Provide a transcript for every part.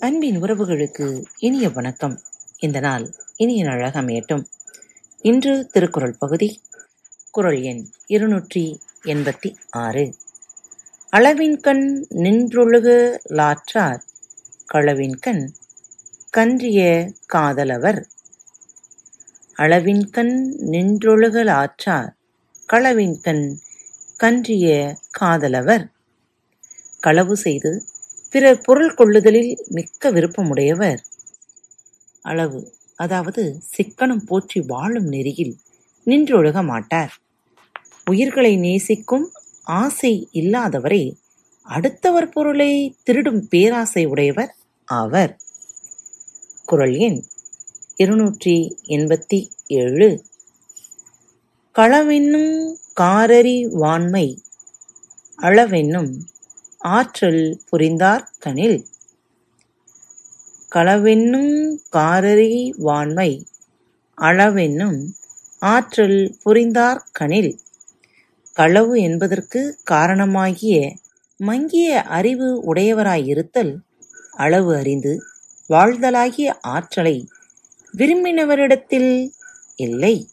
அன்பின் உறவுகளுக்கு இனிய வணக்கம். இந்த நாள் இனிய நாளாக அமையட்டும். இன்று திருக்குறள் பகுதி குறள் எண் இருநூற்றி எண்பத்தி ஆறு. அளவின்கண் நின்றொழுக லாற்றார் களவின்கண் கன்றிய காதலவர். அளவின்கண் நின்றொழுகலாற்றார் களவின்கண் கன்றிய காதலவர். களவு செய்து பிறர் பொருள் கொள்ளுதலில் மிக்க விருப்பமுடையவர். அளவு. அதாவது சிக்கனம் போற்றி வாழும் நெறியில் நின்றொழுக மாட்டார். உயிர்களை நேசிக்கும் ஆசை இல்லாதவரே அடுத்தவர் பொருளை திருடும் பேராசை உடையவர் ஆவர் குரல் எண் இருநூற்றி எண்பத்தி ஏழு. களவென்னும் காரறி வான்மை அளவென்னும் ஆற்றல் புரிந்தார்கனில் களவென்னும் காரறி வாண்மை அளவென்னும் ஆற்றல் புரிந்தார்கனில் களவு என்பதற்கு காரணமாகிய மங்கிய அறிவு உடையவராயிருத்தல் அளவு அறிந்து வாழ்தலாகிய ஆற்றலை விரும்பினவரிடத்தில் இல்லை.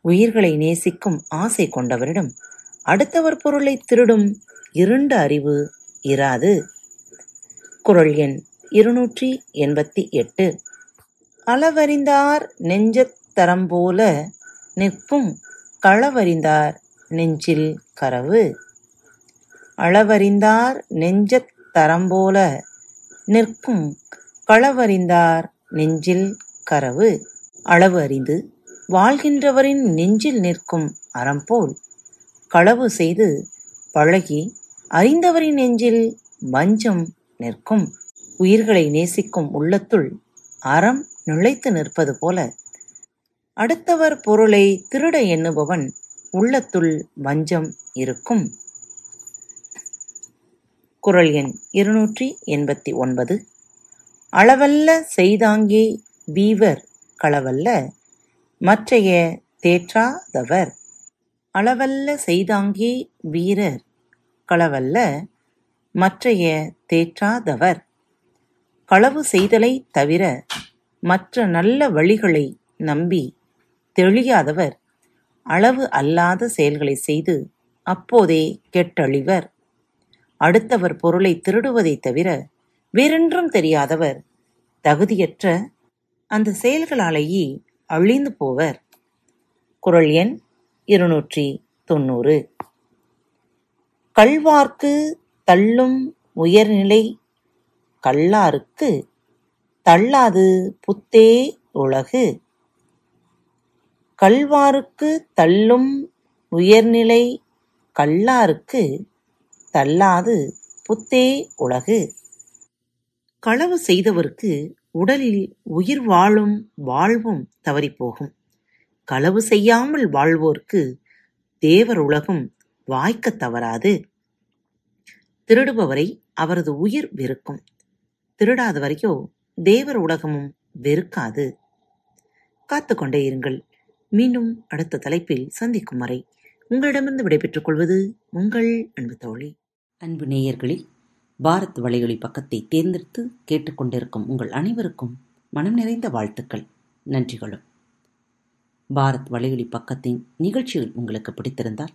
உயிர்களை நேசிக்கும் ஆசை கொண்டவரிடம் அடுத்தவர் பொருளை திருடும் இருண்ட அறிவு இராது. குரல் எண் இருநூற்றி எண்பத்தி எட்டு. அளவறிந்தார் நெஞ்சத் தரம்போல நிற்கும் களவறிந்தார் நெஞ்சில் கரவு. அளவறிந்தார் நெஞ்சத் தரம்போல நிற்கும் களவறிந்தார் நெஞ்சில் கரவு. அளவு அறிந்து வாழ்கின்றவரின் நெஞ்சில் நிற்கும் அறம்போல் களவு செய்து பழகி அறிந்தவரின் நெஞ்சில் வஞ்சம் நிற்கும். உயிர்களை நேசிக்கும் உள்ளத்துள் அறம் நுழைத்து நிற்பது போல. அடுத்தவர் பொருளை திருட எண்ணுபவன் உள்ளத்துள் வஞ்சம் இருக்கும். குறள் எண் இருநூற்றி எண்பத்தி ஒன்பது. அளவல்ல செய்தாங்கே வீவர் களவல்ல மற்றைய தேற்றாதவர். அளவல்ல செய்தாங்கே வீரர் களவல்ல மற்றைய தேற்றாதவர். களவு செய்தலைத் தவிர மற்ற நல்ல வழிகளை நம்பி தெளியாதவர். அளவு அல்லாத செயல்களை செய்து அப்போதே கெட்டழிவர். அடுத்தவர் பொருளை திருடுவதைத் தவிர வேறென்றும் தெரியாதவர். தகுதியற்ற அந்த செயல்களாலேயே அழிந்து போவர். குறள் எண் இருநூற்றி தொண்ணூறு. கள்வார்க்கு தள்ளும் உயர்நிலை கல்லாருக்கு தள்ளாது புத்தே உலகு. கள்வாருக்கு தள்ளும் உயர்நிலை கல்லாருக்கு தள்ளாது புத்தே உலகு. களவு செய்தவருக்கு உடலில் உயிர் வாழும் வாழ்வும் தவறிப்போகும். களவு செய்யாமல் வாழ்வோர்க்கு தேவர் உலகும் வாய்க்கத் தவறாது. திருடுபவரை அவரது உயிர் வெறுக்கும். திருடாத வரையோ தேவர் உலகமும் வெறுக்காது. காத்துக்கொண்டே இருங்கள். மீண்டும் அடுத்த தலைப்பில் சந்திக்கும் வரை உங்களிடமிருந்து விடைபெற்றுக் கொள்வது உங்கள் அன்பு தோழி. அன்பு நேயர்களில் பாரத் வலையொலி பக்கத்தை தேர்ந்தெடுத்து கேட்டுக்கொண்டிருக்கும் உங்கள் அனைவருக்கும் மனம் நிறைந்த வாழ்த்துக்கள். நன்றிகளும். பாரத் வலையொலி பக்கத்தின் நிகழ்ச்சிகள் உங்களுக்கு பிடித்திருந்தால்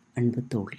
அன்பு தோழி.